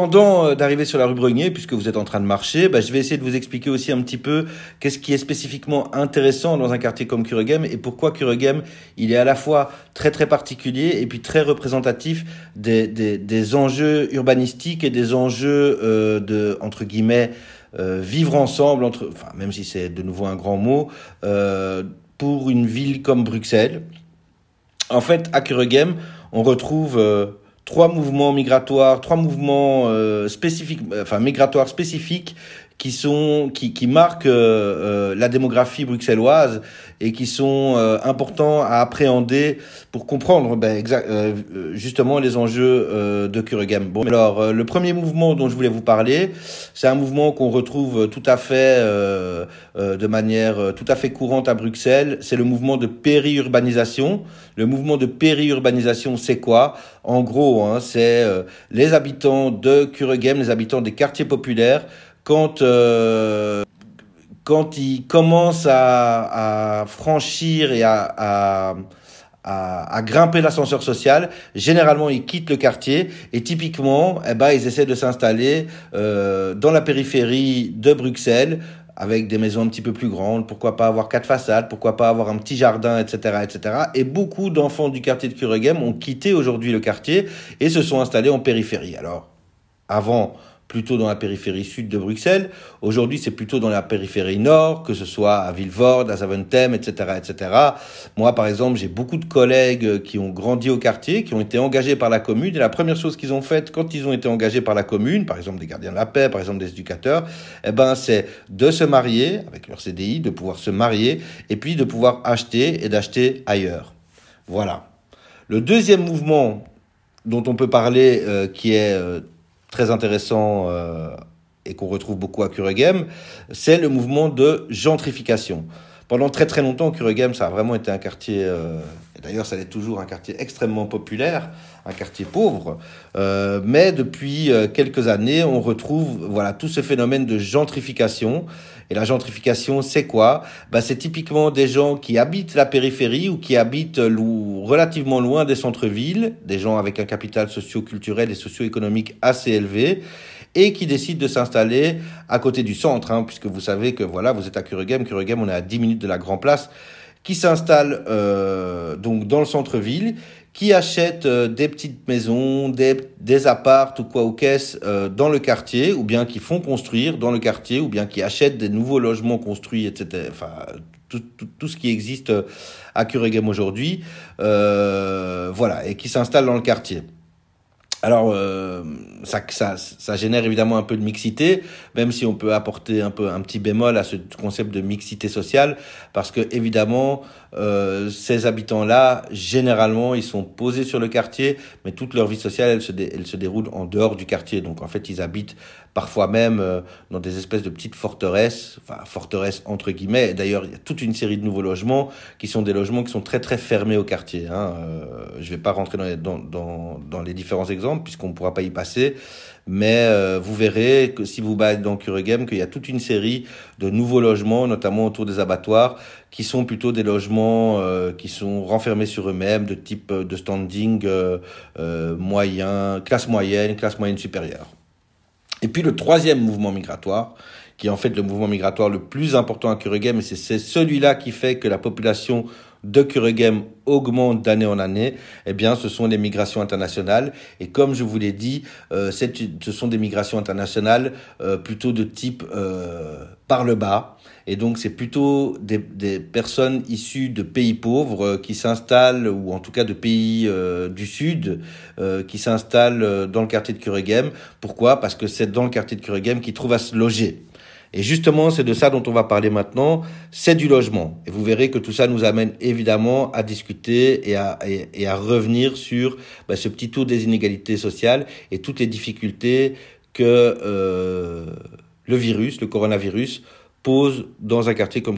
Pendant euh, d'arriver sur la rue Brunier, puisque vous êtes en train de marcher, bah, je vais essayer de vous expliquer aussi un petit peu qu'est-ce qui est spécifiquement intéressant dans un quartier comme Kuregem et pourquoi Kuregem, il est à la fois très très particulier et puis très représentatif des, des, enjeux urbanistiques et des enjeux euh, de, entre guillemets, euh, vivre ensemble, entre, enfin, même si c'est de nouveau un grand mot, pour une ville comme Bruxelles. En fait, à Kuregem, on retrouve... Euh, trois mouvements migratoires, trois mouvements euh, spécifiques, enfin migratoires spécifiques qui sont qui, qui marquent euh, euh, la démographie bruxelloise et qui sont euh, importants à appréhender pour comprendre ben, exact, euh, justement les enjeux euh, de Kuregem. Bon, alors le premier mouvement dont je voulais vous parler, c'est un mouvement qu'on retrouve tout à fait de manière tout à fait courante à Bruxelles. C'est le mouvement de périurbanisation. Le mouvement de périurbanisation, c'est quoi? En gros, hein, c'est les habitants de Kuregem, les habitants des quartiers populaires quand euh, quand ils commencent à, à franchir et à, à, à, à grimper l'ascenseur social, généralement ils quittent le quartier et typiquement, eh ben, ils essaient de s'installer euh, dans la périphérie de Bruxelles avec des maisons un petit peu plus grandes, pourquoi pas avoir quatre façades, pourquoi pas avoir un petit jardin, etc., etc. Et beaucoup d'enfants du quartier de Kuregem ont quitté aujourd'hui le quartier et se sont installés en périphérie. Alors, avant, plutôt dans la périphérie sud de Bruxelles. Aujourd'hui, c'est plutôt dans la périphérie nord, que ce soit à Vilvoorde, à Zaventem, etc., etc. Moi, par exemple, j'ai beaucoup de collègues qui ont grandi au quartier, qui ont été engagés par la commune. Et la première chose qu'ils ont faite quand ils ont été engagés par la commune, par exemple des gardiens de la paix, par exemple des éducateurs, eh ben, c'est de se marier avec leur CDI, de pouvoir se marier et puis de pouvoir acheter et d'acheter ailleurs. Voilà. Le deuxième mouvement dont on peut parler, euh, qui est euh, très intéressant euh, et qu'on retrouve beaucoup à Kuregem, c'est le mouvement de gentrification. Pendant très très longtemps, Kuregem, ça a vraiment été un quartier, euh, d'ailleurs ça l'est toujours un quartier extrêmement populaire, un quartier pauvre, euh, mais depuis euh, quelques années, on retrouve voilà tout ce phénomène de gentrification. Et la gentrification, c'est quoi? Bah, C'est typiquement des gens qui habitent la périphérie ou qui habitent relativement loin des centres-villes, des gens avec un capital socio-culturel et socio-économique assez élevé, et qui décident de s'installer à côté du centre, hein, puisque vous savez que voilà, vous êtes à Kuregem, Kuregem, on est à 10 minutes de la Grand Place, qui s'installent euh, donc dans le centre-ville, qui achètent euh, des petites maisons, des, des apparts ou quoi ou qu'est-ce euh, dans le quartier, ou bien qui font construire dans le quartier, ou bien qui achètent des nouveaux logements construits, etc. Enfin, tout, tout, tout ce qui existe à Kuregem aujourd'hui, euh, voilà, et qui s'installent dans le quartier. Alors, euh, ça, ça, ça génère évidemment un peu de mixité, même si on peut apporter un peu un petit bémol à ce concept de mixité sociale, parce que évidemment, euh, ces habitants-là, généralement, ils sont posés sur le quartier, mais toute leur vie sociale, elle se, déroule en dehors du quartier. Donc, en fait, ils habitent parfois même euh, dans des espèces de petites forteresses, enfin forteresses entre guillemets. D'ailleurs, il y a toute une série de nouveaux logements qui sont des logements qui sont très très fermés au quartier. Hein. Euh, je ne vais pas rentrer dans les, différents exemples puisqu'on ne pourra pas y passer, mais vous verrez que si vous baladez dans Kuregem qu'il y a toute une série de nouveaux logements, notamment autour des abattoirs, qui sont plutôt des logements euh, qui sont renfermés sur eux-mêmes, de type de standing euh, euh, moyen, classe moyenne, classe moyenne supérieure. Et puis le troisième mouvement migratoire, qui est en fait le mouvement migratoire le plus important à Kuregem, et c'est celui-là qui fait que la population de Kuregem augmente d'année en année, eh bien, ce sont les migrations internationales. Et comme je vous l'ai dit, euh, ce sont des migrations internationales euh, plutôt de type euh, par le bas. Et donc, c'est plutôt des, des, personnes issues de pays pauvres euh, qui s'installent, ou en tout cas de pays euh, du Sud, euh, qui s'installent dans le quartier de Kuregem. Pourquoi? Parce que c'est dans le quartier de Kuregem qu'ils trouvent à se loger. Et justement, c'est de ça dont on va parler maintenant, c'est du logement. Et vous verrez que tout ça nous amène évidemment à discuter et à, revenir sur bah, ce petit tour des inégalités sociales et toutes les difficultés que euh, le virus, le coronavirus, pose dans un quartier comme